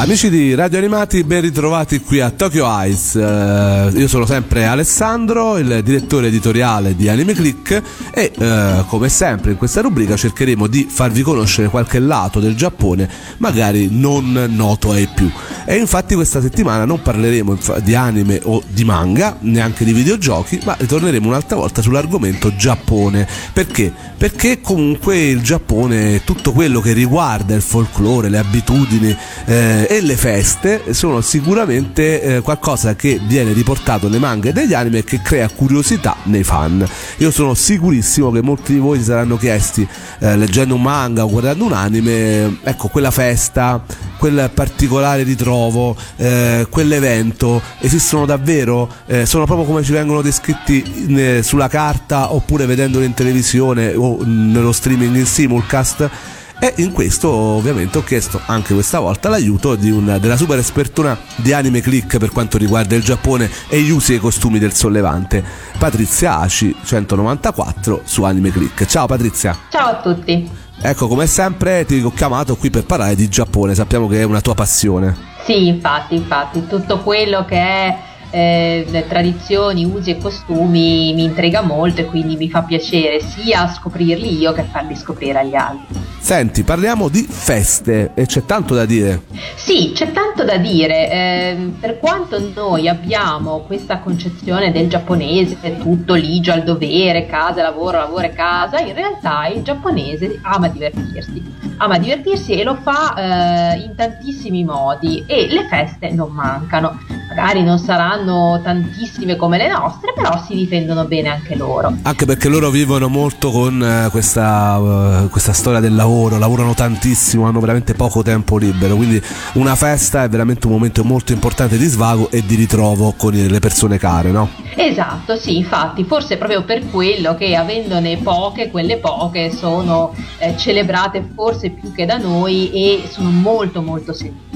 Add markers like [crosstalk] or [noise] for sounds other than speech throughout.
Amici di Radio Animati, ben ritrovati qui a Tokyo Eyes. Uh, io sono sempre Alessandro, il direttore editoriale di Anime Click e uh, come sempre in questa rubrica cercheremo di farvi conoscere qualche lato del Giappone magari non noto ai più. E infatti questa settimana non parleremo di anime o di manga, neanche di videogiochi, ma ritorneremo un'altra volta sull'argomento Giappone. Perché? Perché comunque il Giappone, tutto quello che riguarda il folklore, le abitudini, eh, eh, e le feste sono sicuramente eh, qualcosa che viene riportato nei manga e negli anime e che crea curiosità nei fan. Io sono sicurissimo che molti di voi si saranno chiesti, eh, leggendo un manga o guardando un anime, ecco, quella festa, quel particolare ritrovo, eh, quell'evento, esistono davvero? Eh, sono proprio come ci vengono descritti in, sulla carta oppure vedendoli in televisione o nello streaming in simulcast? E in questo ovviamente ho chiesto anche questa volta l'aiuto un, della super espertona di Anime Click per quanto riguarda il Giappone e gli usi e i costumi del sollevante, Patrizia Aci 194 su Anime Click. Ciao Patrizia. Ciao a tutti. Ecco, come sempre ti ho chiamato qui per parlare di Giappone, sappiamo che è una tua passione. Sì, infatti, infatti, tutto quello che è eh, tradizioni, usi e costumi mi intriga molto e quindi mi fa piacere sia scoprirli io che farli scoprire agli altri. Senti, parliamo di feste e c'è tanto da dire. Sì, c'è tanto da dire. Eh, per quanto noi abbiamo questa concezione del giapponese, tutto ligio al dovere, casa, lavoro, lavoro e casa, in realtà il giapponese ama divertirsi. Ama divertirsi e lo fa eh, in tantissimi modi e le feste non mancano. Magari non saranno tantissime come le nostre, però si difendono bene anche loro. Anche perché loro vivono molto con eh, questa, uh, questa storia del lavoro, lavorano tantissimo, hanno veramente poco tempo libero, quindi una festa è veramente un momento molto importante di svago e di ritrovo con le persone care, no? Esatto, sì, infatti, forse proprio per quello che avendone poche, quelle poche sono eh, celebrate forse più che da noi e sono molto molto sentite.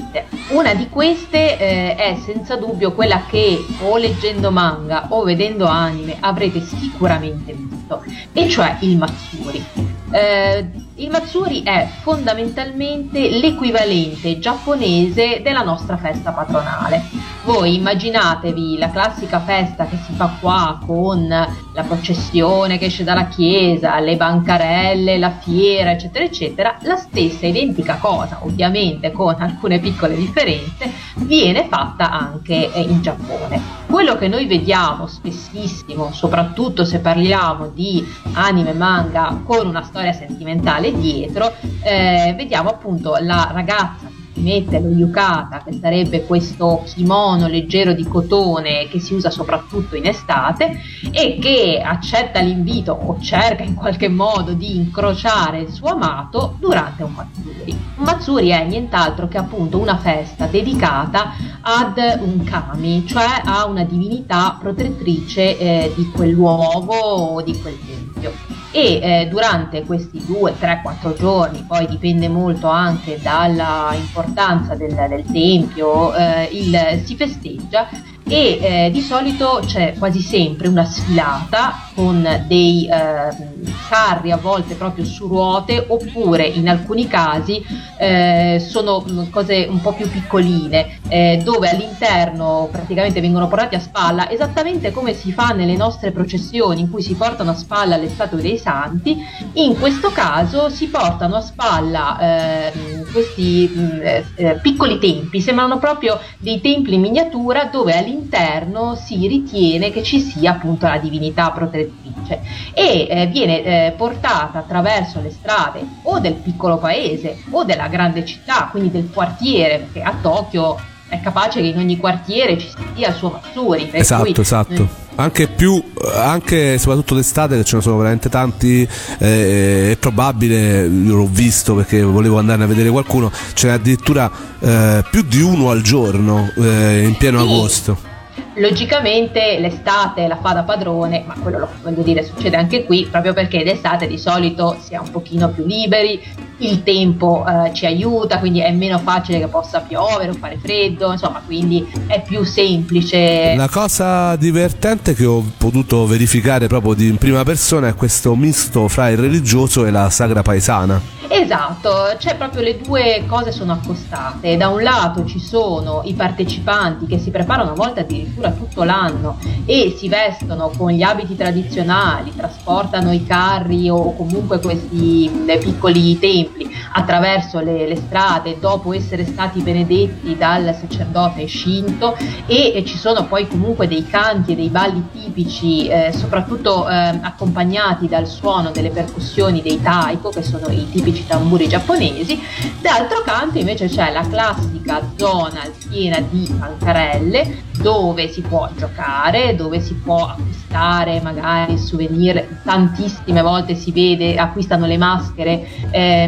Una di queste eh, è senza dubbio quella che o leggendo manga o vedendo anime avrete sicuramente visto, e cioè il Matsuri. Eh, il Matsuri è fondamentalmente l'equivalente giapponese della nostra festa patronale. Voi immaginatevi la classica festa che si fa qua con la processione che esce dalla chiesa, le bancarelle, la fiera, eccetera, eccetera. La stessa identica cosa, ovviamente con alcune piccole differenze, viene fatta anche eh, in Giappone. Quello che noi vediamo spessissimo, soprattutto se parliamo di anime manga con una storia sentimentale dietro, eh, vediamo appunto la ragazza mette lo yukata, che sarebbe questo kimono leggero di cotone che si usa soprattutto in estate e che accetta l'invito o cerca in qualche modo di incrociare il suo amato durante un matsuri. Un matsuri è nient'altro che appunto una festa dedicata ad un kami, cioè a una divinità protettrice eh, di quel luogo o di quel tempio e eh, durante questi 2, 3, 4 giorni, poi dipende molto anche dalla importanza del, del tempio, eh, il, si festeggia e eh, di solito c'è quasi sempre una sfilata con dei eh, carri a volte proprio su ruote oppure in alcuni casi eh, sono cose un po' più piccoline eh, dove all'interno praticamente vengono portati a spalla esattamente come si fa nelle nostre processioni in cui si portano a spalla le statue dei santi. In questo caso si portano a spalla ehm, questi mh, eh, piccoli templi sembrano proprio dei templi in miniatura dove all'interno all'interno si ritiene che ci sia appunto la divinità protettrice e eh, viene eh, portata attraverso le strade o del piccolo paese o della grande città, quindi del quartiere, perché a Tokyo è capace che in ogni quartiere ci sia il suo Matsuri. Esatto, cui, esatto. Eh, anche più, anche soprattutto d'estate, che ce ne sono veramente tanti. Eh, è probabile, io l'ho visto perché volevo andare a vedere qualcuno. Ce n'è addirittura eh, più di uno al giorno eh, in pieno sì. agosto. Logicamente l'estate la fa da padrone, ma quello lo voglio dire succede anche qui, proprio perché d'estate di solito si è un pochino più liberi, il tempo eh, ci aiuta, quindi è meno facile che possa piovere o fare freddo, insomma, quindi è più semplice. La cosa divertente che ho potuto verificare proprio di in prima persona è questo misto fra il religioso e la sagra paesana. Esatto, cioè proprio le due cose sono accostate. Da un lato ci sono i partecipanti che si preparano a volte addirittura tutto l'anno e si vestono con gli abiti tradizionali, trasportano i carri o comunque questi piccoli templi attraverso le, le strade dopo essere stati benedetti dal sacerdote Shinto e, e, ci sono poi comunque dei canti e dei balli tipici, eh, soprattutto eh, accompagnati dal suono delle percussioni dei taiko, che sono i tipici tamburi giapponesi. D'altro canto invece c'è la classica zona piena di bancarelle dove si può giocare, dove si può acquistare magari souvenir, tantissime volte si vede, acquistano le maschere,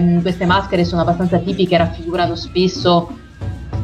ehm, queste maschere sono abbastanza tipiche, raffigurano spesso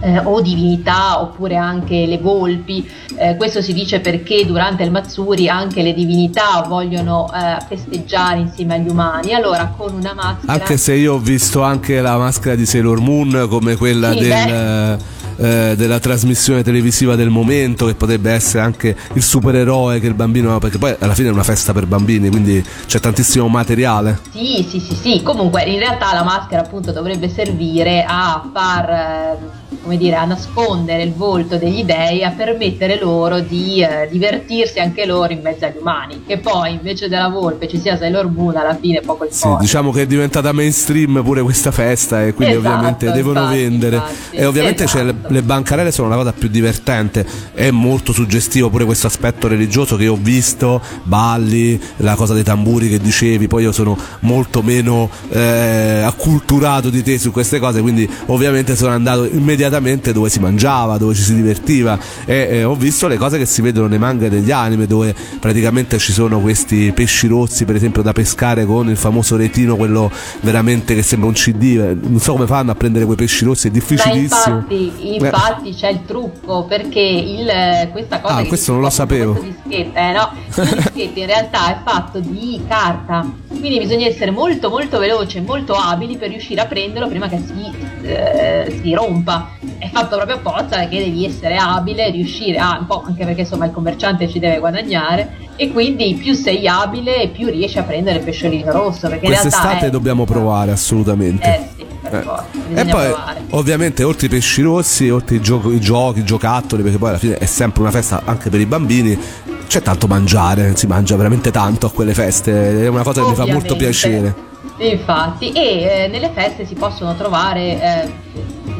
eh, o divinità oppure anche le volpi. Eh, questo si dice perché durante il Matsuri anche le divinità vogliono eh, festeggiare insieme agli umani. Allora con una maschera... Anche se io ho visto anche la maschera di Sailor Moon come quella sì, del... Eh, della trasmissione televisiva del momento che potrebbe essere anche il supereroe che il bambino perché poi alla fine è una festa per bambini quindi c'è tantissimo materiale. Sì sì sì sì. Comunque in realtà la maschera appunto dovrebbe servire a far eh, come dire, a nascondere il volto degli dei, a permettere loro di eh, divertirsi anche loro in mezzo agli umani. Che poi invece della volpe ci sia Sailor Moon, alla fine poco importa. Sì, diciamo che è diventata mainstream pure questa festa e quindi esatto, ovviamente devono infatti, vendere. Infatti, e ovviamente esatto. le, le bancarelle sono la cosa più divertente. È molto suggestivo pure questo aspetto religioso che ho visto, balli, la cosa dei tamburi che dicevi, poi io sono molto meno eh, acculturato di te su queste cose, quindi ovviamente sono andato immediatamente immediatamente dove si mangiava, dove ci si divertiva. E eh, ho visto le cose che si vedono nei manga degli anime dove praticamente ci sono questi pesci rossi per esempio da pescare con il famoso retino quello veramente che sembra un CD non so come fanno a prendere quei pesci rossi è difficilissimo infatti, infatti eh. c'è il trucco perché il, questa cosa ah, questo non lo sapevo. eh, no? [laughs] il dischetto in realtà è fatto di carta. Quindi bisogna essere molto molto veloci e molto abili per riuscire a prenderlo prima che si, eh, si rompa è fatto proprio apposta perché devi essere abile, riuscire a un po' anche perché insomma il commerciante ci deve guadagnare e quindi più sei abile più riesci a prendere il pesciolino rosso. Perché Quest'estate è... dobbiamo provare assolutamente. Eh sì, per eh. forza. E poi provare. ovviamente oltre i pesci rossi, oltre i, gio- i giochi, i giocattoli, perché poi alla fine è sempre una festa anche per i bambini, c'è tanto mangiare, si mangia veramente tanto a quelle feste, è una cosa che mi fa molto piacere. Infatti, e eh, nelle feste si possono trovare eh,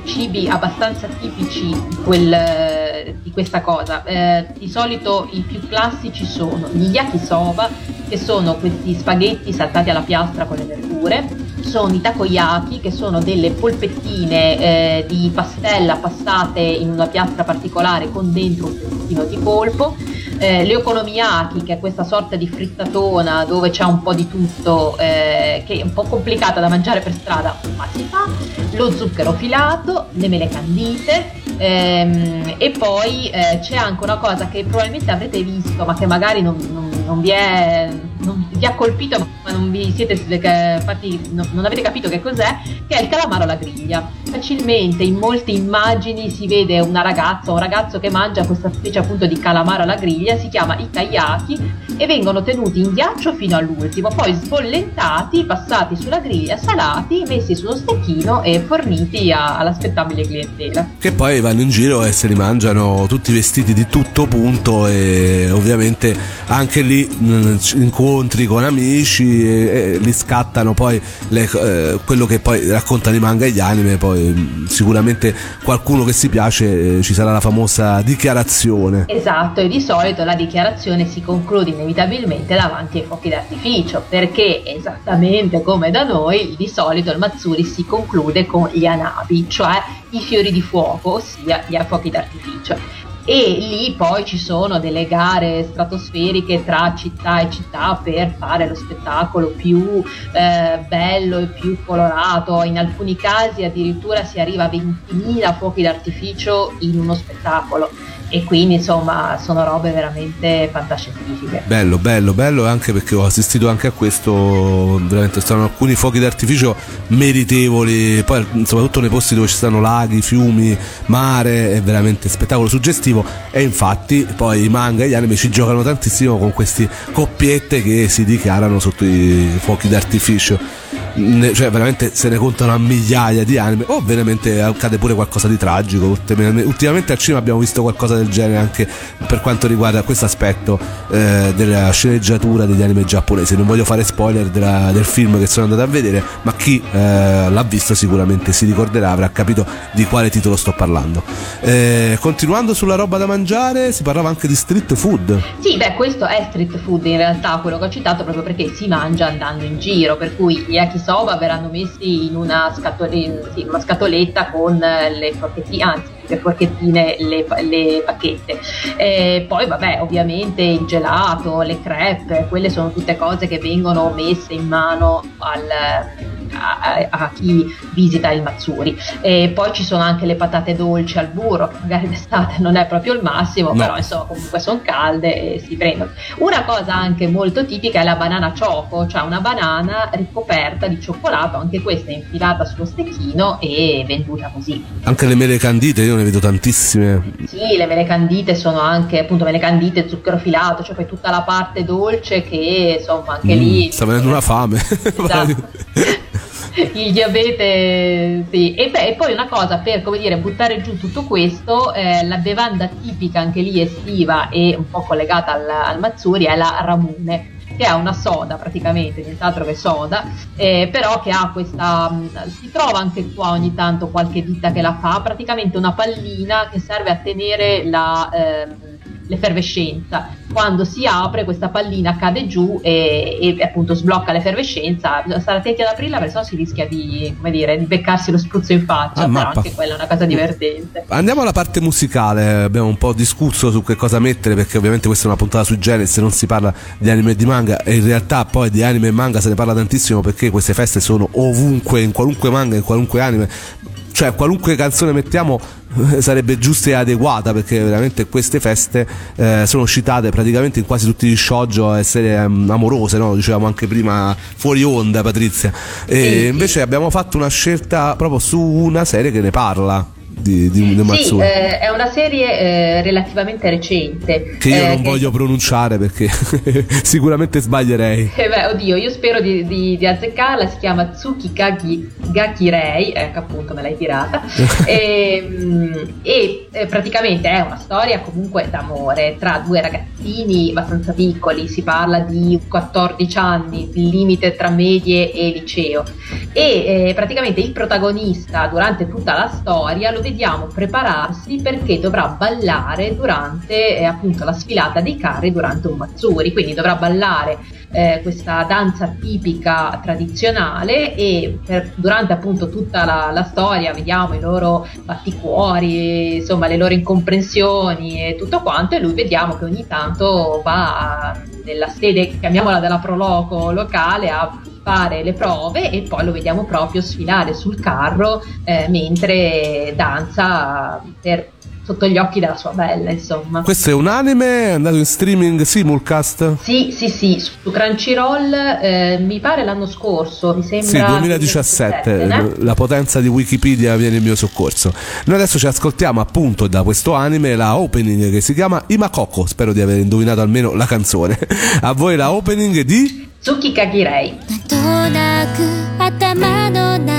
cibi abbastanza tipici di, quel, di questa cosa. Eh, di solito i più classici sono gli yakisoba, che sono questi spaghetti saltati alla piastra con le verdure, sono i takoyaki, che sono delle polpettine eh, di pastella passate in una piastra particolare con dentro un pezzettino di polpo, eh, le okonomiyaki, che è questa sorta di frittatona dove c'è un po' di tutto, eh, che è un po' complicata da mangiare per strada, ma si fa, lo zucchero filato, le mele candite ehm, e poi eh, c'è anche una cosa che probabilmente avrete visto, ma che magari non, non, non vi è non vi ha colpito ma non vi siete infatti no, non avete capito che cos'è che è il calamaro alla griglia. Facilmente in molte immagini si vede una ragazza o un ragazzo che mangia questa specie appunto di calamaro alla griglia si chiama ikayaki e vengono tenuti in ghiaccio fino all'ultimo poi sbollentati passati sulla griglia salati messi sullo stecchino e forniti a, alla spettabile clientela. Che poi vanno in giro e se li mangiano tutti vestiti di tutto punto e ovviamente anche lì mm, incontri incontri con amici e, e li scattano poi le, eh, quello che poi raccontano i manga e gli anime poi mm, sicuramente qualcuno che si piace eh, ci sarà la famosa dichiarazione. Esatto e di solito la dichiarazione si conclude inevitabilmente davanti ai fuochi d'artificio perché esattamente come da noi di solito il Matsuri si conclude con gli anabi cioè i fiori di fuoco ossia gli fuochi d'artificio e lì poi ci sono delle gare stratosferiche tra città e città per fare lo spettacolo più eh, bello e più colorato, in alcuni casi addirittura si arriva a 20.000 fuochi d'artificio in uno spettacolo e quindi insomma sono robe veramente fantascientifiche. Bello, bello, bello anche perché ho assistito anche a questo, veramente stanno alcuni fuochi d'artificio meritevoli, poi soprattutto nei posti dove ci stanno laghi, fiumi, mare, è veramente spettacolo suggestivo. E infatti poi i manga e gli anime ci giocano tantissimo con queste coppiette che si dichiarano sotto i fuochi d'artificio cioè veramente se ne contano a migliaia di anime. O veramente accade pure qualcosa di tragico ultimamente al cinema abbiamo visto qualcosa del genere anche per quanto riguarda questo aspetto eh, della sceneggiatura degli anime giapponesi. Non voglio fare spoiler della, del film che sono andato a vedere ma chi eh, l'ha visto sicuramente si ricorderà avrà capito di quale titolo sto parlando. Eh, continuando sulla roba da mangiare si parlava anche di street food. Sì beh questo è street food in realtà quello che ho citato proprio perché si mangia andando in giro per cui gli yakisoba verranno messi in una, scatole, sì, una scatoletta con le forchettine, anzi le forchettine, le, le pacchette. E poi vabbè, ovviamente il gelato, le crepe, quelle sono tutte cose che vengono messe in mano al, a, a, chi visita il Mazzuri. E poi ci sono anche le patate dolci al burro, che magari d'estate non è proprio il massimo, no. però insomma comunque sono calde e si prendono. Una cosa anche molto tipica è la banana ciocco, cioè una banana ricoperta di cioccolato, anche questa infilata sullo stecchino e venduta così. Anche le mele candite, io ne vedo tantissime. Sì, le mele candite sono anche appunto mele candite, zucchero filato, cioè poi tutta la parte dolce che insomma anche mm, lì... Sta venendo una fame. [laughs] Esatto. [laughs] il diabete sì. e, beh, e poi una cosa per come dire buttare giù tutto questo eh, la bevanda tipica anche lì estiva e un po' collegata al, al Mazzuri è la ramune che ha una soda praticamente, nient'altro che soda, eh, però che ha questa, mm, si trova anche qua ogni tanto qualche ditta che la fa, praticamente una pallina che serve a tenere la... Eh, l'effervescenza. Quando si apre questa pallina cade giù e, e appunto sblocca l'effervescenza. Bisogna stare attenti ad aprirla perché sennò si rischia di, dire, di beccarsi lo spruzzo in faccia. Ah, però anche quella è una cosa divertente. Andiamo alla parte musicale. Abbiamo un po' discusso su che cosa mettere perché ovviamente questa è una puntata su Genesis, non si parla di anime e di manga e in realtà poi di anime e manga se ne parla tantissimo perché queste feste sono ovunque, in qualunque manga, in qualunque anime cioè qualunque canzone mettiamo [laughs] sarebbe giusta e adeguata perché veramente queste feste eh, sono citate praticamente in quasi tutti gli shoujo e serie um, amorose, no? dicevamo anche prima fuori onda Patrizia e invece abbiamo fatto una scelta proprio su una serie che ne parla di, di, di Sì, eh, è una serie eh, relativamente recente. Che io eh, non che... voglio pronunciare perché [laughs] sicuramente sbaglierei. [laughs] Eh beh, oddio, io spero di, di, di azzeccarla, si chiama Tsuki Kagi Gakirei, ecco appunto me l'hai tirata, e, [laughs] ehm, e eh, praticamente è una storia comunque d'amore tra due ragazzini abbastanza piccoli, si parla di 14 anni, il limite tra medie e liceo, e eh, praticamente il protagonista durante tutta la storia lo vediamo prepararsi perché dovrà ballare durante eh, appunto la sfilata dei carri durante un Mazzuri, quindi dovrà ballare eh, questa danza tipica tradizionale e per, durante appunto tutta la, la, storia vediamo i loro batticuori, insomma le loro incomprensioni e tutto quanto e lui vediamo che ogni tanto va nella sede, chiamiamola della Proloco locale, a fare le prove e poi lo vediamo proprio sfilare sul carro eh, mentre danza per sotto gli occhi della sua bella, insomma. Questo è un anime, è andato in streaming simulcast? Sì, sì, sì, su Crunchyroll eh, mi pare l'anno scorso, mi sembra. Sì, 2017, 2017 eh? la potenza di Wikipedia viene in mio soccorso. Noi adesso ci ascoltiamo appunto da questo anime la opening che si chiama Imakoko, spero di aver indovinato almeno la canzone. A voi la opening di Tsuki Kagirei. 君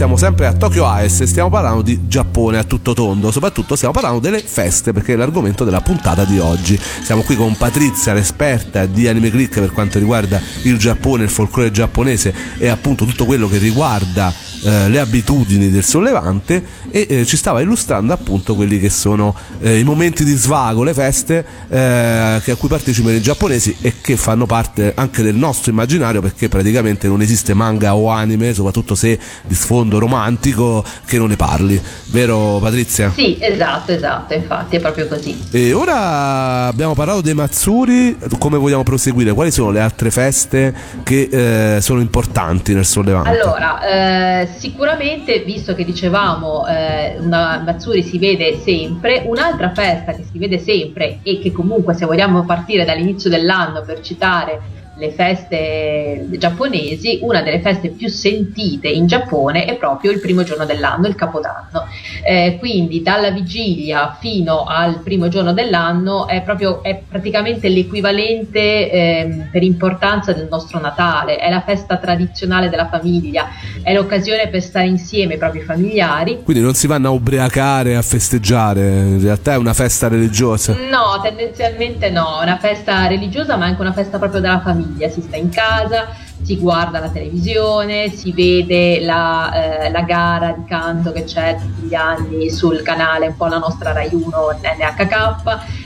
siamo sempre a Tokyo Ice e stiamo parlando di Giappone a tutto tondo, soprattutto stiamo parlando delle feste perché è l'argomento della puntata di oggi. Siamo qui con Patrizia, l'esperta di Anime Click per quanto riguarda il Giappone, il folklore giapponese e appunto tutto quello che riguarda eh, le abitudini del sollevante e eh, ci stava illustrando appunto quelli che sono eh, i momenti di svago, le feste eh, a cui partecipano i giapponesi e che fanno parte anche del nostro immaginario perché praticamente non esiste manga o anime, soprattutto se di sfondo romantico, che non ne parli. Vero Patrizia? Sì, esatto, esatto, infatti è proprio così. E ora abbiamo parlato dei Matsuri, come vogliamo proseguire? Quali sono le altre feste che eh, sono importanti nel sollevante? Allora, eh, sicuramente, visto che dicevamo eh, una Matsuri si vede sempre, un'altra festa che si vede sempre e che comunque se vogliamo partire dall'inizio dell'anno per citare le feste giapponesi, una delle feste più sentite in Giappone è proprio il primo giorno dell'anno, il Capodanno. Eh, quindi dalla vigilia fino al primo giorno dell'anno è, proprio, è praticamente l'equivalente eh, per importanza del nostro Natale, è la festa tradizionale della famiglia, è l'occasione per stare insieme ai propri familiari. Quindi non si vanno a ubriacare, a festeggiare, in realtà è una festa religiosa? No, tendenzialmente no, è una festa religiosa ma anche una festa proprio della famiglia famiglia, si sta in casa, si guarda la televisione, si vede la, eh, la, gara di canto che c'è tutti gli anni sul canale, un po' la nostra Rai 1 NHK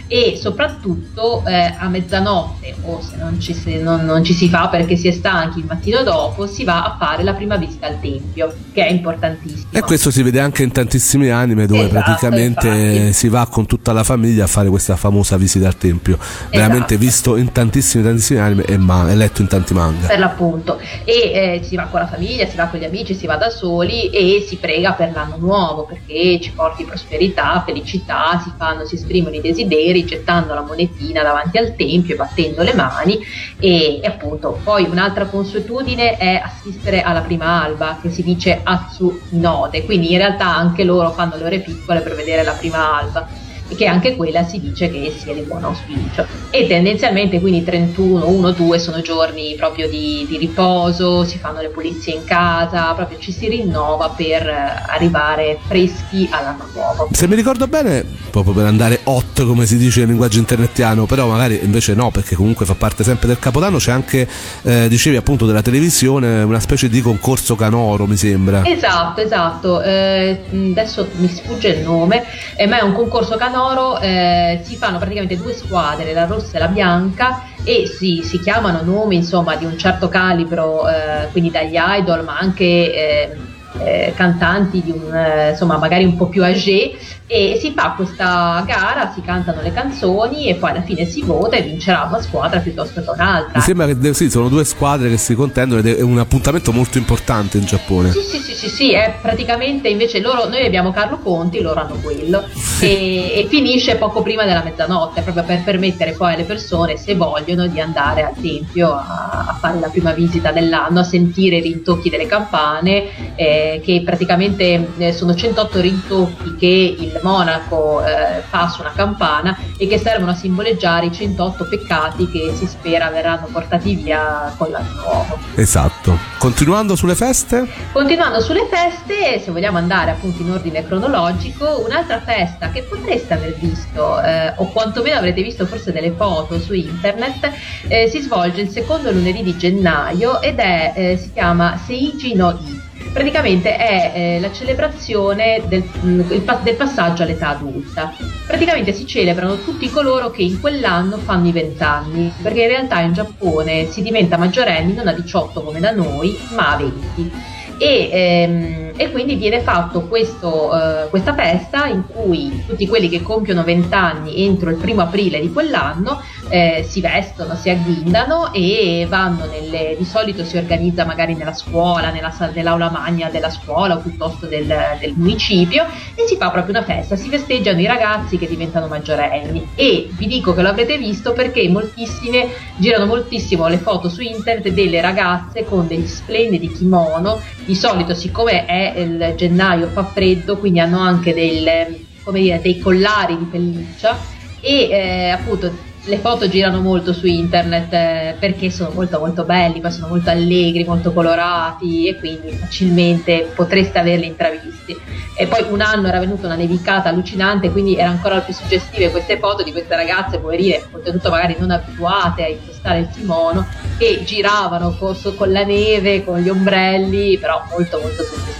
e soprattutto eh, a mezzanotte o se non ci, si, non, non ci, si fa perché si è stanchi il mattino dopo si va a fare la prima visita al tempio che è importantissimo e questo si vede anche in tantissimi anime dove esatto, praticamente infatti. si va con tutta la famiglia a fare questa famosa visita al tempio esatto. veramente visto in tantissimi tantissimi anime e, ma- e letto in tanti manga per l'appunto e eh, si va con la famiglia si va con gli amici si va da soli e si prega per l'anno nuovo perché ci porti prosperità felicità si fanno si esprimono i desideri gettando la monetina davanti al tempio e battendo le mani. E, e, appunto poi un'altra consuetudine è assistere alla prima alba che si dice Atsu Node, quindi in realtà anche loro fanno le ore piccole per vedere la prima alba che anche quella si dice che sia di buon auspicio. E tendenzialmente quindi 31, 1, 2 sono giorni proprio di, di riposo, si fanno le pulizie in casa, proprio ci si rinnova per arrivare freschi all'anno nuovo. Se mi ricordo bene, proprio per andare hot come si dice in linguaggio internetiano, però magari invece no, perché comunque fa parte sempre del Capodanno, c'è anche, eh, dicevi appunto della televisione, una specie di concorso canoro mi sembra. Esatto, esatto, eh, adesso mi sfugge il nome, eh, ma è un concorso canoro Canoro eh, si fanno praticamente due squadre, la rossa e la bianca, e si, si chiamano nomi insomma di un certo calibro, eh, quindi dagli idol, ma anche eh, eh cantanti di un, eh, insomma magari un po' più âgé e si fa questa gara, si cantano le canzoni e poi alla fine si vota e vincerà una squadra piuttosto che un'altra. Mi sembra che sì, sono due squadre che si contendono ed è un appuntamento molto importante in Giappone. Sì, sì, sì, sì, sì è praticamente invece loro, noi abbiamo Carlo Conti, loro hanno quello e, e, finisce poco prima della mezzanotte proprio per permettere poi alle persone, se vogliono, di andare al tempio a, a fare la prima visita dell'anno, a sentire i rintocchi delle campane eh, che praticamente eh, sono 108 rintocchi che il monaco eh, fa su una campana e che servono a simboleggiare i 108 peccati che si spera verranno portati via con l'anno nuovo. Esatto. Continuando sulle feste? Continuando sulle feste, se vogliamo andare appunto in ordine cronologico, un'altra festa che potreste aver visto eh, o quantomeno avrete visto forse delle foto su internet eh, si svolge il secondo lunedì di gennaio ed è, eh, si chiama Seiji no I praticamente è eh, la celebrazione del, mm, del, passaggio all'età adulta. Praticamente si celebrano tutti coloro che in quell'anno fanno i 20 anni, perché in realtà in Giappone si diventa maggiorenni non a 18 come da noi, ma a 20 e, ehm, e quindi viene questo, eh, questa festa in cui tutti quelli che compiono 20 anni entro il primo aprile di quell'anno eh, si vestono, si agghindano e vanno nelle, di solito si organizza magari nella scuola, nella, nell'aula magna della scuola o piuttosto del, del municipio e si fa proprio una festa, si festeggiano i ragazzi che diventano maggiorenni. E vi dico che lo avrete visto perché moltissime girano moltissimo le foto su internet delle ragazze con degli splendidi kimono. Di solito siccome è il gennaio fa freddo quindi hanno anche del, dire, dei collari di pelliccia e eh, appunto le foto girano molto su internet eh, perché sono molto molto belli, poi sono molto allegri, molto colorati e quindi facilmente potreste averli intravisti. E poi un anno era venuta una nevicata allucinante, quindi erano ancora più suggestive queste foto di queste ragazze poverine, oltretutto magari non abituate a impostare il kimono, che giravano con, con la neve, con gli ombrelli, però molto molto suggestive.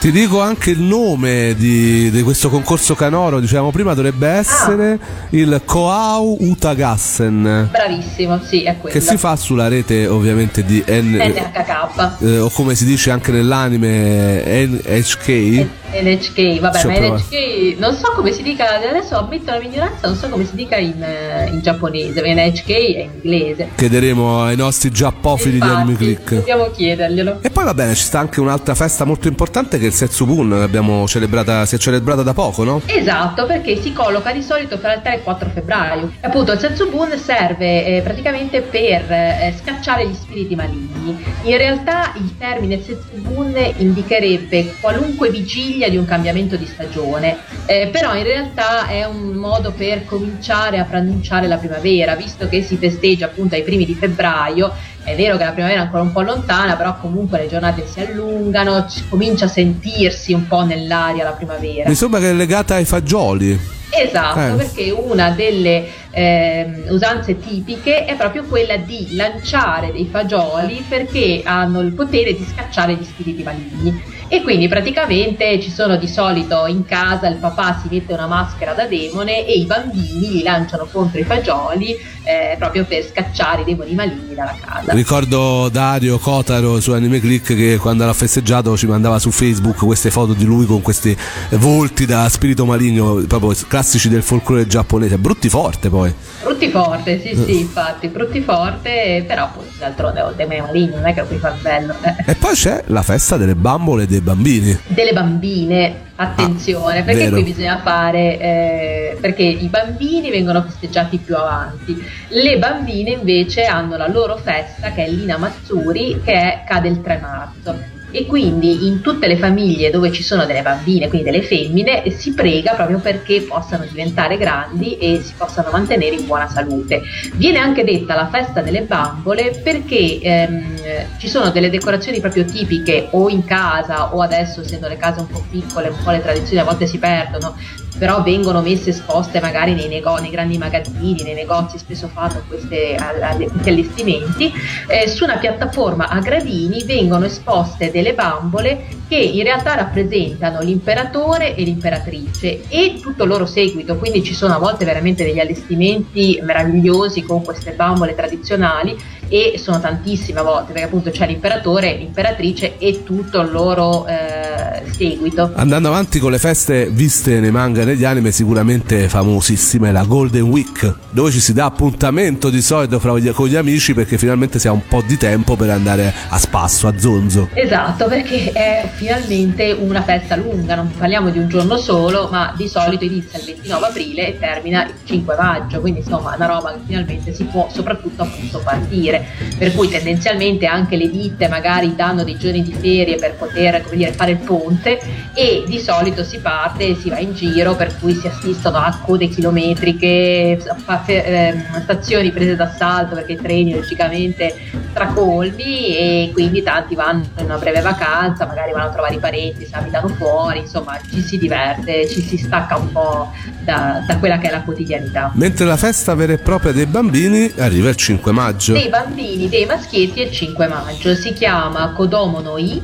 Ti dico anche il nome di, di questo concorso canoro, dicevamo prima, dovrebbe essere ah. il Koau Utagassen. Bravissimo, sì, è quello. Che si fa sulla rete ovviamente di N- NHK. Eh, o come si dice anche nell'anime NHK. NHK, vabbè, C'ho ma prova. NHK non so come si dica, adesso ammetto la mia ignoranza, non so come si dica in, eh, in giapponese, NHK è in inglese. Chiederemo ai nostri giappofili Infatti, di Anime Click. Dobbiamo chiederglielo. E poi va bene, ci sta anche un'altra festa molto importante che è il Setsubun, che si è celebrata da poco, no? Esatto, perché si colloca di solito fra il 3 e il 4 febbraio. Appunto il Setsubun serve eh, praticamente per eh, scacciare gli spiriti maligni. In realtà il termine Setsubun indicherebbe qualunque vigilia di un cambiamento di stagione, eh, però in realtà è un modo per cominciare a pronunciare la primavera, visto che si festeggia appunto ai primi di febbraio. È vero che la primavera è ancora un po' lontana, però comunque le giornate si allungano, comincia a sentirsi un po' nell'aria la primavera. Mi sembra che è legata ai fagioli. Esatto, eh. perché una delle eh, usanze tipiche è proprio quella di lanciare dei fagioli perché hanno il potere di scacciare gli spiriti maligni. E quindi praticamente ci sono di solito in casa il papà si mette una maschera da demone e i bambini li lanciano contro i fagioli eh, proprio per scacciare i demoni maligni dalla casa. Ricordo Dario Kotaro su Anime Click che quando l'ha festeggiato ci mandava su Facebook queste foto di lui con questi volti da spirito maligno, proprio classici del folklore giapponese, brutti forte poi. Brutti forte, sì sì, infatti, brutti forte, però poi d'altronde ho demoni maligni, non è che qui fa bello. E poi c'è la festa delle bambole dei bambini. Delle bambine, attenzione, ah, perché vero. qui bisogna fare, eh, perché i bambini vengono festeggiati più avanti, le bambine invece hanno la loro festa che è l'Ina Mazzuri che è, cade il 3 marzo e quindi in tutte le famiglie dove ci sono delle bambine, quindi delle femmine, si prega proprio perché possano diventare grandi e si possano mantenere in buona salute. Viene anche detta la festa delle bambole perché ehm, ci sono delle decorazioni proprio tipiche o in casa o adesso essendo le case un po' piccole, un po' le tradizioni a volte si perdono, però vengono messe esposte magari nei, nego- nei grandi magazzini, nei negozi spesso fanno queste, questi allestimenti, eh, su una piattaforma a gradini vengono esposte delle bambole che in realtà rappresentano l'imperatore e l'imperatrice e tutto il loro seguito, quindi ci sono a volte veramente degli allestimenti meravigliosi con queste bambole tradizionali e sono tantissime a volte perché appunto c'è l'imperatore, l'imperatrice e tutto il loro eh, seguito. Andando avanti con le feste viste nei manga e negli anime sicuramente famosissima è la Golden Week dove ci si dà appuntamento di solito fra, con gli amici perché finalmente si ha un po' di tempo per andare a spasso, a zonzo. Esatto perché è finalmente una festa lunga, non parliamo di un giorno solo ma di solito inizia il 29 aprile e termina il 5 maggio quindi insomma una roba che finalmente si può soprattutto appunto partire per cui tendenzialmente anche le ditte magari danno dei giorni di ferie per poter dire, fare il ponte e di solito si parte e si va in giro per cui si assistono a code chilometriche, ehm, stazioni prese d'assalto perché i treni logicamente stracolmi e quindi tanti vanno in una breve vacanza, magari vanno a trovare i parenti, si abitano fuori, insomma ci si diverte, ci si stacca un po' da, da quella che è la quotidianità. Mentre la festa vera e propria dei bambini arriva il 5 maggio. Dei bambini, dei maschietti il 5 maggio, si chiama Kodomo no I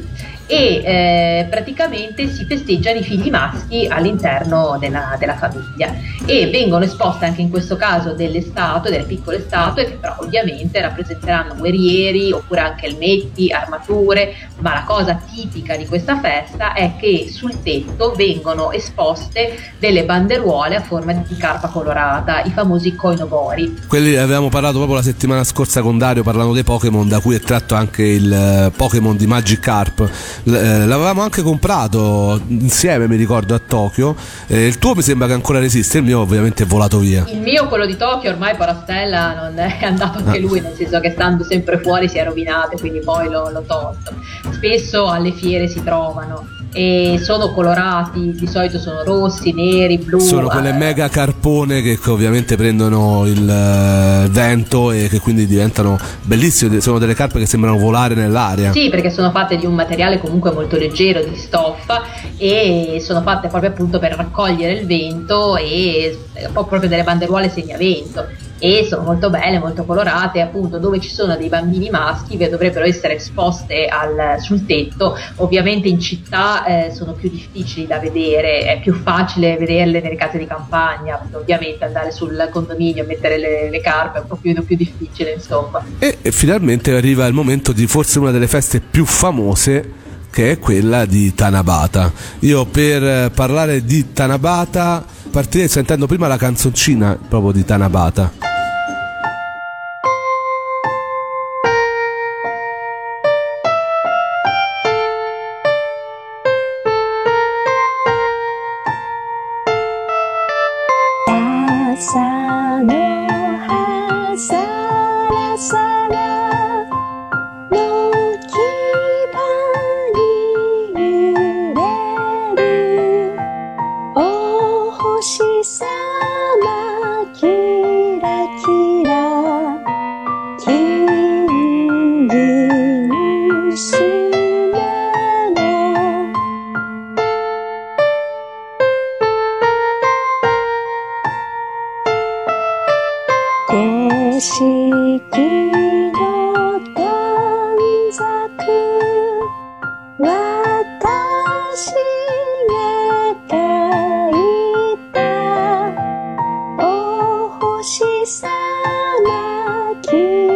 e eh, praticamente si festeggiano i figli maschi all'interno della, della, famiglia. E vengono esposte anche in questo caso delle statue, delle piccole statue che però ovviamente rappresenteranno guerrieri oppure anche elmetti, armature, ma la cosa tipica di questa festa è che sul tetto vengono esposte delle banderuole a forma di carpa colorata, i famosi koinobori. Quelli avevamo parlato proprio la settimana scorsa con Dario parlando dei Pokémon, da cui è tratto anche il eh, Pokémon di Magikarp. eh, l'avevamo anche comprato insieme, mi ricordo, a Tokyo. Eh, il tuo mi sembra che ancora resiste, il mio ovviamente è volato via. Il mio, quello di Tokyo, ormai Parastella non è andato anche ah. lui, nel senso che stando sempre fuori si è rovinato, quindi poi l'ho, l'ho tolto. Spesso alle fiere si trovano e sono colorati, di solito sono rossi, neri, blu. Sono quelle mega carpone che ovviamente prendono il uh, vento e che quindi diventano bellissime, sono delle carpe che sembrano volare nell'aria. Sì, perché sono fatte di un materiale comunque molto leggero, di stoffa e sono fatte proprio appunto per raccogliere il vento e un po' proprio delle banderuole segnavento e sono molto belle, molto colorate, appunto dove ci sono dei bambini maschi che dovrebbero essere esposte al, sul tetto, ovviamente in città eh, sono più difficili da vedere, è più facile vederle nelle case di campagna, ovviamente andare sul condominio e mettere le, le carpe è un po' più, più difficile insomma. E, e finalmente arriva il momento di forse una delle feste più famose che è quella di Tanabata. Io per parlare di Tanabata partirei sentendo prima la canzoncina proprio di Tanabata. lucky.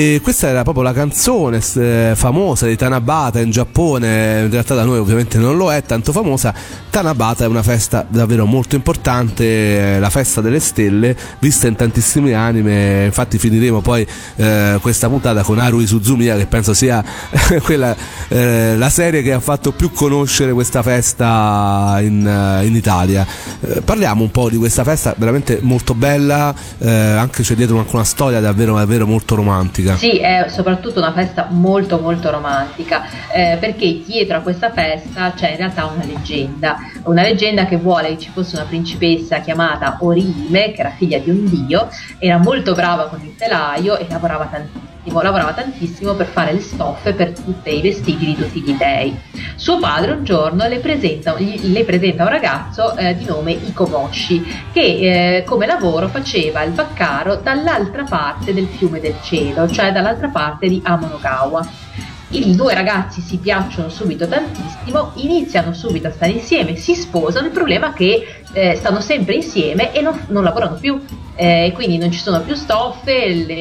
诶。questa era proprio la canzone eh, famosa di Tanabata in Giappone, in realtà da noi ovviamente non lo è tanto famosa. Tanabata è una festa davvero molto importante, la festa delle stelle, vista in tantissime anime, infatti finiremo poi eh, questa puntata con Harui Suzumiya che penso sia [laughs] quella, eh, la serie che ha fatto più conoscere questa festa in, eh, in Italia. Eh, parliamo un po' di questa festa veramente molto bella, eh, anche c'è dietro anche una storia davvero, davvero molto romantica. Sì, è soprattutto una festa molto molto romantica eh, perché dietro a questa festa c'è in realtà una leggenda, una leggenda che vuole che ci fosse una principessa chiamata Orime che era figlia di un dio, era molto brava con il telaio e lavorava tantissimo lavorava tantissimo per fare le stoffe per tutti i vestiti di tutti gli dei. Suo padre un giorno le presenta, le presenta un ragazzo eh, di nome Ikoboshi che eh, come lavoro faceva il baccaro dall'altra parte del fiume del cielo, cioè dall'altra parte di Amonogawa. I due ragazzi si piacciono subito tantissimo, iniziano subito a stare insieme, si sposano, il problema è che eh, stanno sempre insieme e non, non lavorano più, eh, quindi non ci sono più stoffe, le,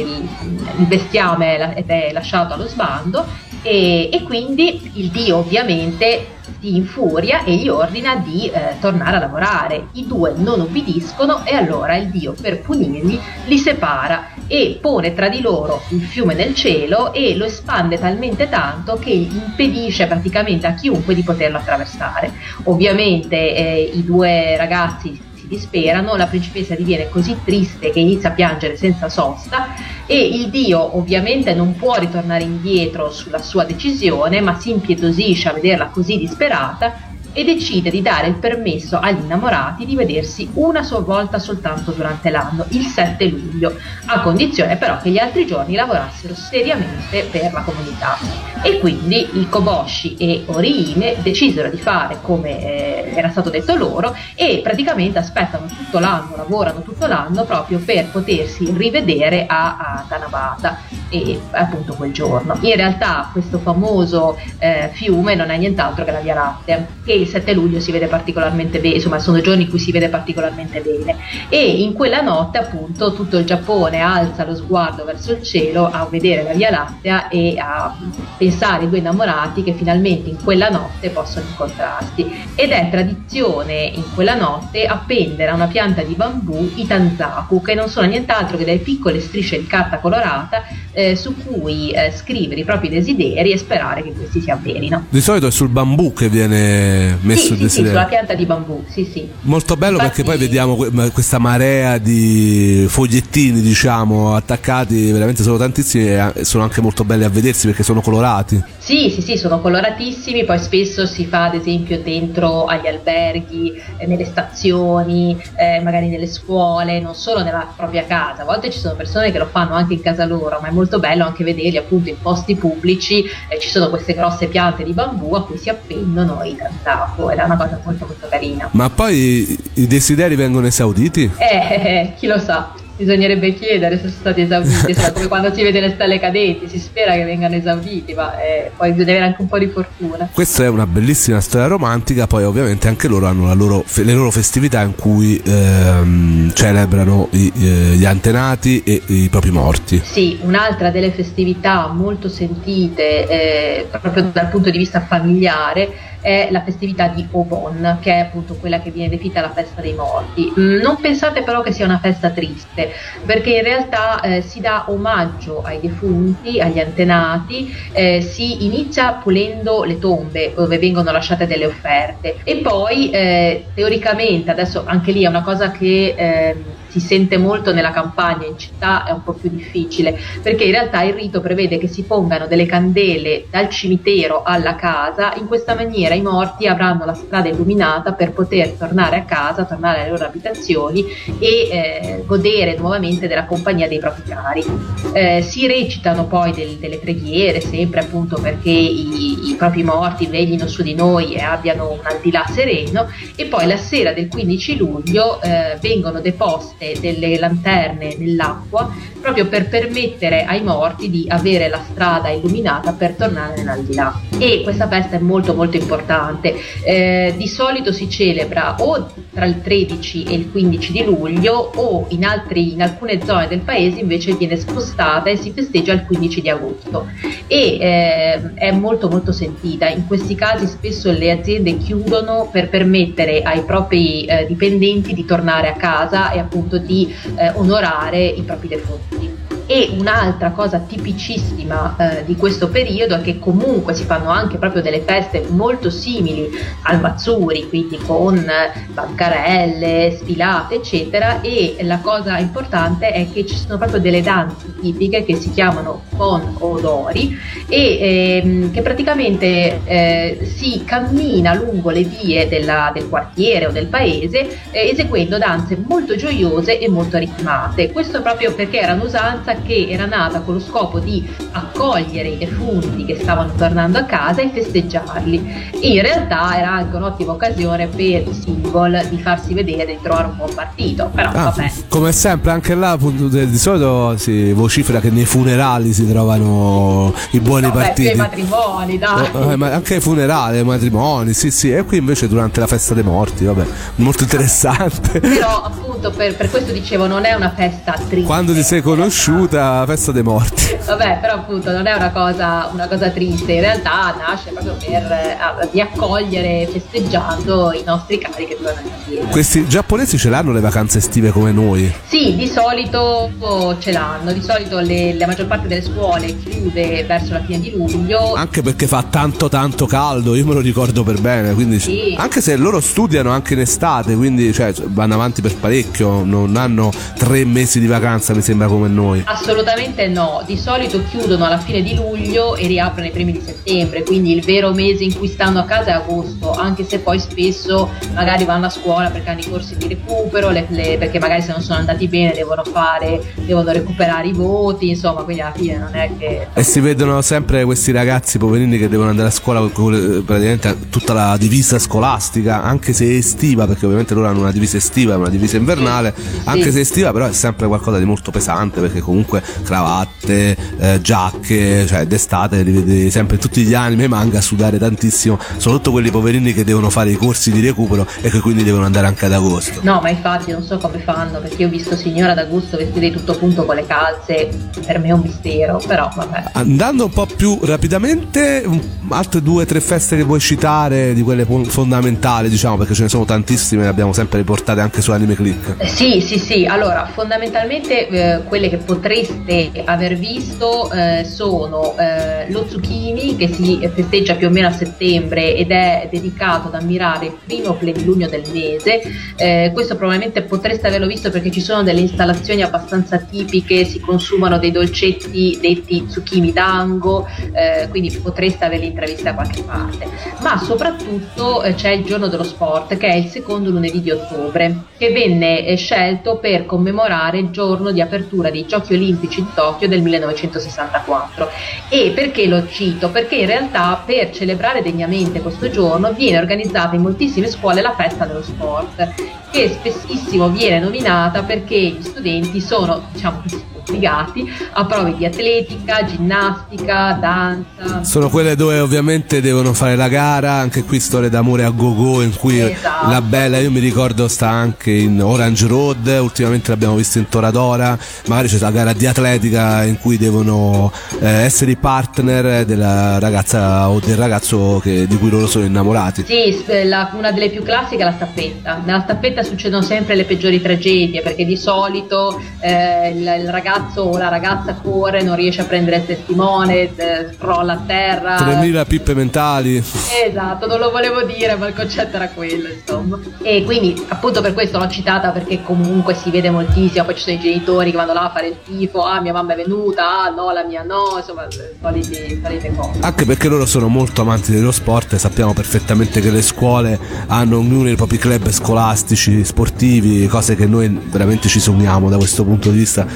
il bestiame è lasciato allo sbando e, e quindi il dio ovviamente si infuria e gli ordina di eh, tornare a lavorare. I due non obbediscono e allora il dio per punirli li separa e pone tra di loro il fiume nel cielo e lo espande talmente tanto che impedisce praticamente a chiunque di poterlo attraversare. Ovviamente eh, i due ragazzi si disperano, la principessa diviene così triste che inizia a piangere senza sosta e il dio ovviamente non può ritornare indietro sulla sua decisione ma si impietosisce a vederla così disperata e decide di dare il permesso agli innamorati di vedersi una sola volta soltanto durante l'anno, il 7 luglio, a condizione però che gli altri giorni lavorassero seriamente per la comunità. E quindi il Koboshi e Oriime decisero di fare come eh, era stato detto loro e praticamente aspettano tutto l'anno, lavorano tutto l'anno proprio per potersi rivedere a, a Tanabata e appunto quel giorno. In realtà questo famoso eh, fiume non è nient'altro che la Via Lattea, che il 7 luglio si vede particolarmente bene, insomma sono giorni in cui si vede particolarmente bene e in quella notte appunto tutto il Giappone alza lo sguardo verso il cielo a vedere la Via Lattea e a pensare ai due innamorati che finalmente in quella notte possono incontrarsi ed è tradizione in quella notte appendere a una pianta di bambù i tanzaku che non sono nient'altro che delle piccole strisce di carta colorata eh, su cui eh, scrivere i propri desideri e sperare che questi si avverino. Di solito è sul bambù che viene messo sì, il sì. Sì, sulla pianta di bambù, sì, sì. Molto bello Infatti- perché poi vediamo que- questa marea di fogliettini, diciamo, attaccati, veramente sono tantissimi e sono anche molto belli a vedersi perché sono colorati. Sì, sì, sì, sono coloratissimi, poi spesso si fa ad esempio dentro agli alberghi, eh, nelle stazioni, eh, magari nelle scuole, non solo nella propria casa, a volte ci sono persone che lo fanno anche in casa loro, ma è molto bello anche vederli appunto in posti pubblici, eh, ci sono queste grosse piante di bambù a cui si appendono i tanzaku ed è una cosa molto molto carina. Ma poi i desideri vengono esauditi? Eh, eh, chi lo sa, bisognerebbe chiedere se sono stati esauditi, insomma, come quando si vede le stelle cadenti, si spera che vengano esauditi, ma eh, poi bisogna avere anche un po' di fortuna. Questa è una bellissima storia romantica, poi ovviamente anche loro hanno la loro le loro festività in cui ehm, celebrano i- eh, gli antenati e i propri morti. Sì, un'altra delle festività molto sentite eh, proprio dal punto di vista familiare è la festività di Obon, che è appunto quella che viene definita la festa dei morti. Mm, Non pensate però che sia una festa triste, perché in realtà eh, si dà omaggio ai defunti, agli antenati, eh, si inizia pulendo le tombe dove vengono lasciate delle offerte e poi eh, teoricamente, adesso anche lì è una cosa che ehm, si sente molto nella campagna, in città è un po' più difficile, perché in realtà il rito prevede che si pongano delle candele dal cimitero alla casa, in questa maniera i morti avranno la strada illuminata per poter tornare a casa, tornare alle loro abitazioni e eh, godere nuovamente della compagnia dei propri cari. Eh, si recitano poi del- delle preghiere, sempre appunto perché i, i propri morti veglino su di noi e abbiano un al di là sereno e poi la sera del 15 luglio eh, vengono deposte delle lanterne nell'acqua proprio per permettere ai morti di avere la strada illuminata per tornare nell'aldilà. E questa festa è molto molto importante. Eh, di solito si celebra o tra il 13 e il 15 di luglio o in, altri, in alcune zone del paese invece viene spostata e si festeggia il 15 di agosto e eh, è molto molto sentita. In questi casi spesso le aziende chiudono per permettere ai propri eh, dipendenti di tornare a casa e appunto di eh, onorare i propri defunti. E un'altra cosa tipicissima eh, di questo periodo è che comunque si fanno anche proprio delle feste molto simili al Mazzuri, quindi con eh, bancarelle, sfilate, eccetera. E la cosa importante è che ci sono proprio delle danze tipiche che si chiamano con odori e ehm, che praticamente eh, si cammina lungo le vie della- del quartiere o del paese eh, eseguendo danze molto gioiose e molto ritmate. Questo proprio perché era un'usanza che era nata con lo scopo di accogliere i defunti che stavano tornando a casa e festeggiarli. In realtà era anche un'ottima occasione per i single di farsi vedere e di trovare un buon partito. Però Ah, vabbè. come sempre, anche là appunto, di solito si vocifera che nei funerali si trovano i buoni più partiti. ai matrimoni, dai. Eh, eh, ma anche ai funerali, ai matrimoni, sì, sì, e qui invece durante la festa dei morti, vabbè, molto interessante. Però appunto per, per questo dicevo non è una festa triste. Quando ti sei conosciuta, la festa dei morti. [laughs] Vabbè, però appunto non è una cosa, una cosa triste, in realtà nasce proprio per riaccogliere festeggiando i nostri cari che tornano a. Questi giapponesi ce l'hanno le vacanze estive come noi. Sì, di solito ce l'hanno, di solito le- la maggior parte delle scuole chiude verso la fine di luglio. Anche perché fa tanto tanto caldo, io me lo ricordo per bene, quindi Sì. anche se loro studiano anche in estate, quindi cioè, vanno avanti per parecchio, non hanno tre mesi di vacanza mi sembra come noi. Assolutamente no, di solito chiudono alla fine di luglio e riaprono i primi di settembre, quindi il vero mese in cui stanno a casa è agosto, anche se poi spesso magari vanno a scuola perché hanno i corsi di recupero, le- le- perché magari se non sono andati bene devono fare, devono recuperare i voti, insomma, quindi alla fine non è che E si vedono sempre questi ragazzi poverini che devono andare a scuola con praticamente tutta la divisa scolastica, anche se estiva, perché ovviamente loro hanno una divisa estiva e una divisa invernale. invernale, sì, anche sì. se estiva, però è sempre qualcosa di molto pesante perché comunque cravatte, eh, giacche, cioè d'estate li vedi sempre tutti gli anime manga a sudare tantissimo, soprattutto quelli poverini che devono fare i corsi di recupero e che quindi devono andare anche ad agosto. No, ma infatti non so come fanno, perché io ho visto signora d'Augusto vestita di tutto punto con le calze, per me è un mistero, però vabbè. Andando un po' più rapidamente, altre due o tre feste che vuoi citare, di quelle fondamentali, diciamo, perché ce ne sono tantissime, le abbiamo sempre riportate anche su Anime Click. Eh, Sì, sì, sì, allora fondamentalmente eh, quelle che potreste aver visto eh, sono eh, lo Zucchini che si festeggia più o meno a settembre ed è dedicato ad ammirare il primo plenilunio del mese. Eh, questo probabilmente potreste averlo visto perché ci sono delle installazioni abbastanza tipiche, si consumano dei dolcetti detti zucchini dango, eh, quindi potreste averli intraviste da qualche parte. Ma soprattutto eh, c'è il giorno dello sport che è il secondo lunedì di ottobre che venne eh, scelto per commemorare il giorno di apertura dei Giochi Olimpici di Tokyo del 1964. E perché lo cito? Perché in realtà per celebrare degnamente questo giorno viene organizzata in moltissime scuole la festa dello sport, che spessissimo viene nominata perché gli studenti sono, diciamo obbligati a prove di atletica, ginnastica, danza. Sono quelle dove ovviamente devono fare la gara, anche qui storie d'amore a go-go in cui Esatto. la bella, io mi ricordo, sta anche in Orange Road, ultimamente l'abbiamo vista in Toradora, magari c'è la gara di atletica in cui devono eh, essere i partner della ragazza o del ragazzo che- di cui loro sono innamorati. Sì, la- una delle più classiche è la staffetta. Nella staffetta succedono sempre le peggiori tragedie perché di solito eh, il, il ragazzo o la ragazza corre, non riesce a prendere il testimone, eh, crolla a terra. 3000 pippe mentali. Esatto, non lo volevo dire, ma il concetto era quello, insomma. E quindi, appunto, per questo l'ho citata perché comunque si vede moltissimo. Poi ci sono i genitori che vanno là a fare il tifo. Ah, mia mamma è venuta, ah, no, la mia no, insomma, solite, solite cose. Anche perché loro sono molto amanti dello sport e sappiamo perfettamente che le scuole hanno ognuno i propri club scolastici, sportivi, cose che noi veramente ci sogniamo da questo punto di vista.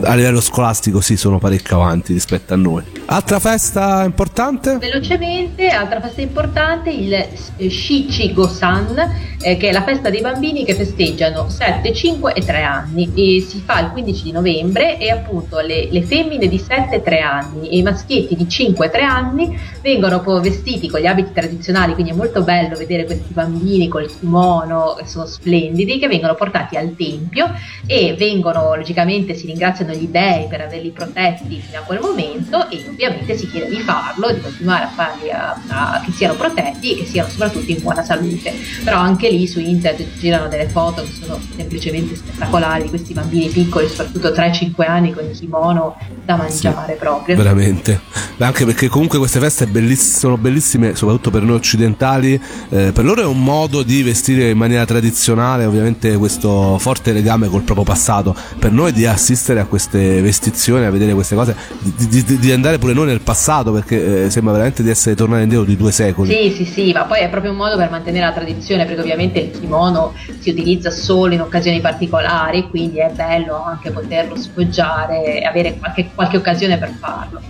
A livello scolastico sì, sono parecchio avanti rispetto a noi. Altra festa importante? Velocemente, altra festa importante, il eh, Shichi-Go-san, eh, che è la festa dei bambini che festeggiano 7, 5 e 3 anni. E si fa il 15 di novembre e appunto le, le femmine di 7 e 3 anni e i maschietti di 5 e 3 anni vengono poi vestiti con gli abiti tradizionali, quindi è molto bello vedere questi bambini col kimono, che sono splendidi, che vengono portati al tempio e vengono, logicamente si ringraziano gli dei per averli protetti fino a quel momento e ovviamente si chiede di farlo, di continuare a farli a, a- che siano protetti e che siano soprattutto in buona salute. Però anche lì su internet girano delle foto che sono semplicemente spettacolari di questi bambini piccoli, soprattutto 3-5 anni con il kimono da mangiare proprio. Veramente. Anche perché comunque queste feste belliss- sono bellissime, soprattutto per noi occidentali. Eh, per loro è un modo di vestire in maniera tradizionale, ovviamente questo forte legame col proprio passato. Per noi di assistere a queste vestizioni, a vedere queste cose, di, di- di- andare pure noi nel passato, perché eh, sembra veramente di essere tornati indietro di due secoli. Sì, sì, sì, ma poi è proprio un modo per mantenere la tradizione, perché ovviamente il kimono si utilizza solo in occasioni particolari, quindi è bello anche poterlo sfoggiare e avere qualche, qualche occasione per farlo.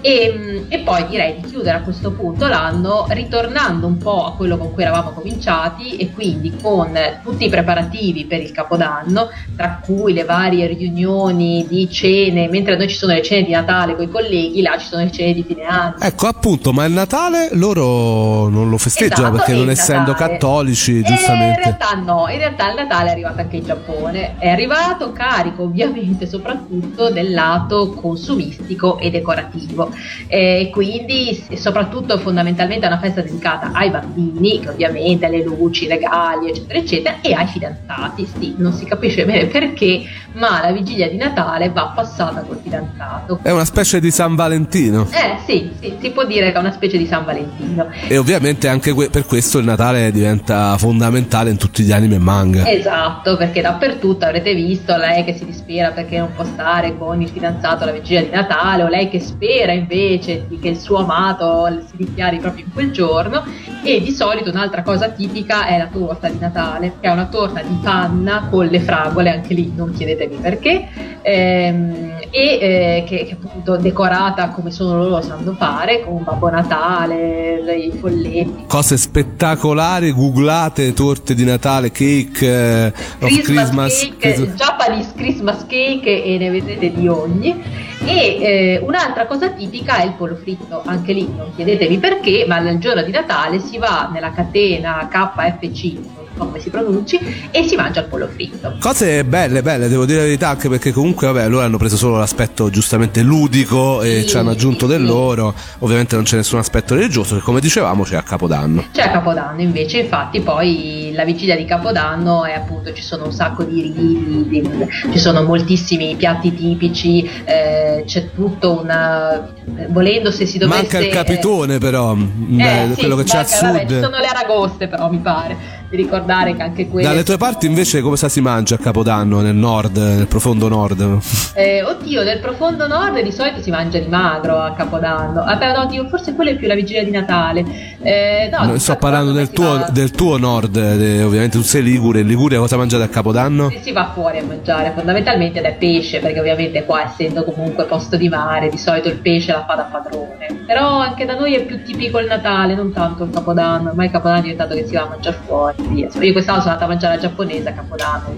E, mm, e poi direi di chiudere a questo punto l'anno ritornando un po' a quello con cui eravamo cominciati e quindi con tutti i preparativi per il capodanno, tra cui le varie riunioni di cene, mentre noi ci sono le cene di Natale con i colleghi, là ci sono le cene di fine anno. Ecco appunto, ma il Natale loro non lo festeggiano Esatto, perché non il essendo Natale. cattolici, Eh, in giustamente. realtà no, in realtà il Natale è arrivato anche in Giappone. È arrivato carico ovviamente soprattutto del lato consumistico e decorativo. E quindi soprattutto fondamentalmente è una festa dedicata ai bambini, che ovviamente le luci, i regali, eccetera, eccetera, e ai fidanzati. Sì, non si capisce bene perché, ma la vigilia di Natale va passata col fidanzato. È una specie di San Valentino. Eh sì, sì, si può dire che è una specie di San Valentino. E ovviamente anche que- per questo il Natale diventa fondamentale in tutti gli anime e manga. Esatto, perché dappertutto avrete visto lei che si dispera perché non può stare con il fidanzato alla vigilia di Natale o lei che spera desidera invece che il suo amato si dichiari proprio in quel giorno e di solito un'altra cosa tipica è la torta di Natale, che è una torta di panna con le fragole, anche lì non chiedetemi perché, ehm, e eh, che, che appunto decorata come solo loro sanno fare, con Babbo Natale, i folletti. Cose spettacolari, googlate, torte di Natale, cake, eh, Christmas, Christmas cake, Christmas. Japanese Christmas cake e ne vedete di ogni. E eh, un'altra cosa tipica è il pollo fritto, anche lì non chiedetevi perché, ma il giorno di Natale si va nella catena KFC come si pronunci, e si mangia il pollo fritto. Cose belle, belle, devo dire la verità, anche perché comunque, vabbè, loro hanno preso solo l'aspetto giustamente ludico e sì, ci hanno aggiunto sì, del sì. loro. Ovviamente non c'è nessun aspetto religioso, che come dicevamo c'è a Capodanno. C'è a Capodanno, invece, infatti, poi la vigilia di Capodanno è appunto ci sono un sacco di riti, ci sono moltissimi piatti tipici, eh, c'è tutto una. volendo se si dovesse. Manca il capitone, eh, però, eh, quello che c'è a sud. Vabbè, ci sono le aragoste, però mi pare di ricordare che anche quelle. Dalle tue parti invece come si mangia a Capodanno nel nord, nel profondo nord? Eh, oddio, nel profondo nord di solito si mangia di magro a Capodanno. Vabbè, no, oddio, forse quello è più la vigilia di Natale. Eh, no, no sto parlando del tuo, del tuo, nord, eh, ovviamente tu sei Ligure. In Liguria cosa mangiate a Capodanno? Si va fuori a mangiare, fondamentalmente ed è pesce, perché ovviamente qua essendo comunque posto di mare, di solito il pesce la fa da padrone. Però anche da noi è più tipico il Natale, non tanto il Capodanno. Ormai il Capodanno è diventato che si va a mangiare fuori via. Io quest'anno sono andata a mangiare la giapponese a Capodanno.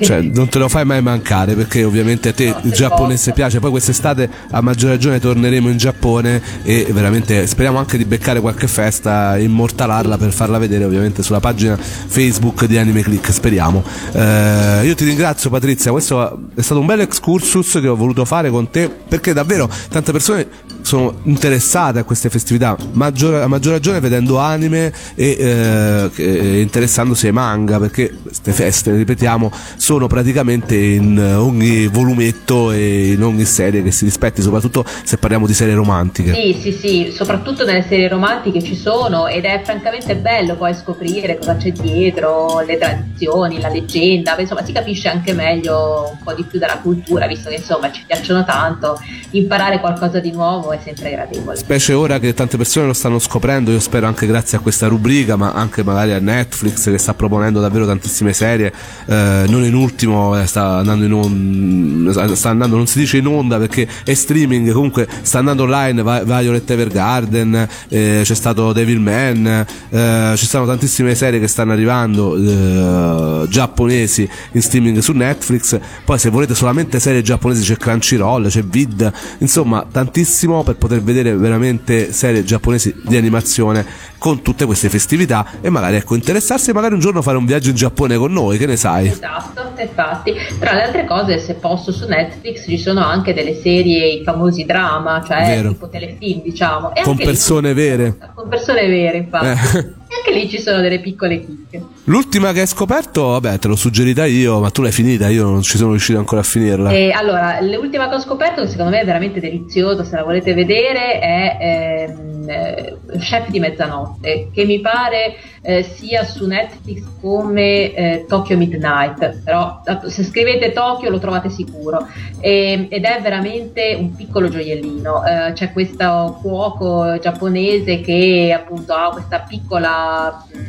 Cioè, non te lo fai mai mancare perché ovviamente a te no, il giapponese posso. piace. Poi quest'estate a maggior ragione torneremo in Giappone e veramente speriamo anche di beccare qualche festa, immortalarla per farla vedere ovviamente sulla pagina Facebook di Anime Click. Speriamo. Eh, io ti ringrazio Patrizia, questo è stato un bel excursus che ho voluto fare con te perché davvero tante persone sono interessate a queste festività, maggior, a maggior ragione vedendo anime e eh, interessandosi ai manga, perché queste feste, ripetiamo, sono praticamente in ogni volumetto e in ogni serie che si rispetti, soprattutto se parliamo di serie romantiche. Sì, sì, sì, soprattutto nelle serie romantiche ci sono ed è francamente bello poi scoprire cosa c'è dietro, le tradizioni, la leggenda, insomma si capisce anche meglio un po' di più della cultura, visto che insomma ci piacciono tanto, imparare qualcosa di nuovo è sempre gradevole. Specie ora che tante persone lo stanno scoprendo, io spero anche grazie a questa rubrica, ma anche magari a Netflix che sta proponendo davvero tantissime serie, eh, non in ultimo eh, sta andando in onda, sta andando, non si dice in onda perché è streaming, comunque sta andando online Violet Evergarden, eh, c'è stato Devilman, eh, ci stanno tantissime serie che stanno arrivando eh, giapponesi in streaming su Netflix, poi se volete solamente serie giapponesi c'è Crunchyroll, c'è Vid, insomma tantissimo per poter vedere veramente serie giapponesi di animazione con tutte queste festività e magari ecco interessarsi e magari un giorno fare un viaggio in Giappone con noi, che ne sai? Esatto, infatti. Tra le altre cose, se posso su Netflix ci sono anche delle serie, i famosi drama, cioè Vero. tipo telefilm, diciamo. E con persone lì, vere. Con persone vere, infatti. Eh. Anche lì ci sono delle piccole chicche. L'ultima che hai scoperto, vabbè, te l'ho suggerita io, ma tu l'hai finita, io non ci sono riuscito ancora a finirla. E allora, l'ultima che ho scoperto, che secondo me è veramente deliziosa, se la volete vedere, è ehm, eh, Chef di mezzanotte, che mi pare eh, sia su Netflix come eh, Tokyo Midnight, però se scrivete Tokyo lo trovate sicuro e, ed è veramente un piccolo gioiellino. Eh, c'è questo cuoco giapponese che appunto ha questa piccola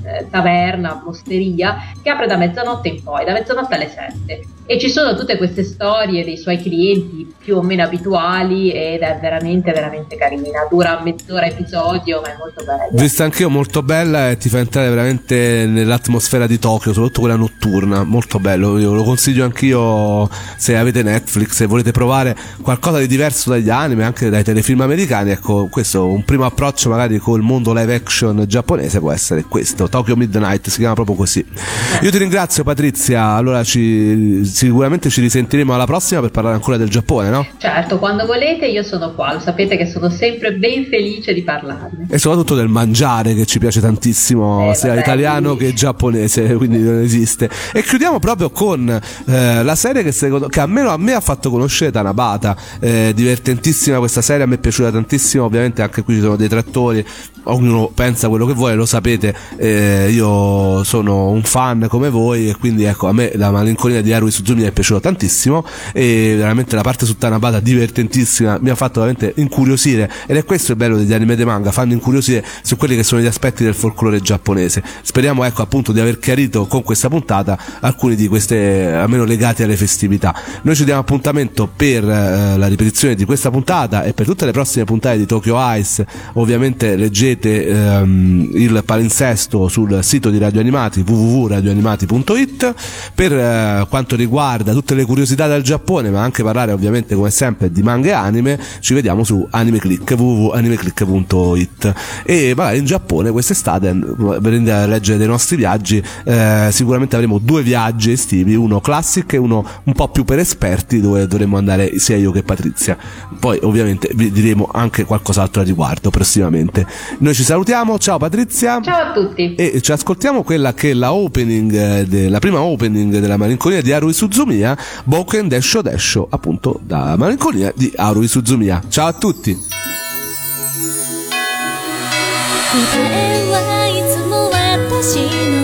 eh, taverna, osteria che apre da mezzanotte in poi, da mezzanotte alle 7 e ci sono tutte queste storie dei suoi clienti più o meno abituali ed è veramente veramente carina. Dura mezz'ora episodio ma è molto bella. Vista anch'io molto bella e ti fa entrare veramente nell'atmosfera di Tokyo soprattutto quella notturna. Molto bello io lo consiglio anch'io se avete Netflix e volete provare qualcosa di diverso dagli anime anche dai telefilm americani ecco questo un primo approccio magari col mondo live action giapponese può essere questo. Tokyo Midnight si chiama proprio così. Io ti ringrazio Patrizia. Allora ci sicuramente ci risentiremo alla prossima per parlare ancora del Giappone, no? Certo, quando volete io sono qua, lo sapete che sono sempre ben felice di parlarne. E soprattutto del mangiare che ci piace tantissimo, eh, sia vabbè, italiano quindi... che giapponese, [laughs] quindi non esiste. E chiudiamo proprio con eh, la serie che, secondo, che almeno a me ha fatto conoscere Tanabata, eh, divertentissima questa serie, a me è piaciuta tantissimo, ovviamente anche qui ci sono dei trattori ognuno pensa quello che vuole, lo sapete, eh, io sono un fan come voi e quindi ecco a me la malinconia di Haruhi Suzumi è piaciuta tantissimo e veramente la parte su Tanabata divertentissima mi ha fatto veramente incuriosire ed è questo il bello degli anime de manga, fanno incuriosire su quelli che sono gli aspetti del folklore giapponese. Speriamo ecco appunto di aver chiarito con questa puntata alcuni di queste almeno legati alle festività. Noi ci diamo appuntamento per eh, la ripetizione di questa puntata e per tutte le prossime puntate di Tokyo Ice. Ovviamente leggete ehm, il palinsesto sul sito di Radio Animati www.radioanimati.it per eh, quanto riguarda tutte le curiosità del Giappone, ma anche parlare ovviamente come sempre di manga e anime, ci vediamo su AnimeClick www.animeclick.it e magari in Giappone quest'estate venendo a leggere dei nostri viaggi eh, sicuramente avremo due viaggi estivi, uno classic e uno un po' più per esperti dove dovremo andare sia io che Patrizia. Poi ovviamente vi diremo anche qualcos'altro a riguardo prossimamente. Noi ci salutiamo, ciao Patrizia. Ciao a tutti. E ci ascoltiamo quella che è la opening, eh, de, la prima opening della malinconia di Haruhi Suzumiya, Boken Desho Desho, appunto da malinconia di Haruhi Suzumiya. Ciao a tutti. 答えはいつも私の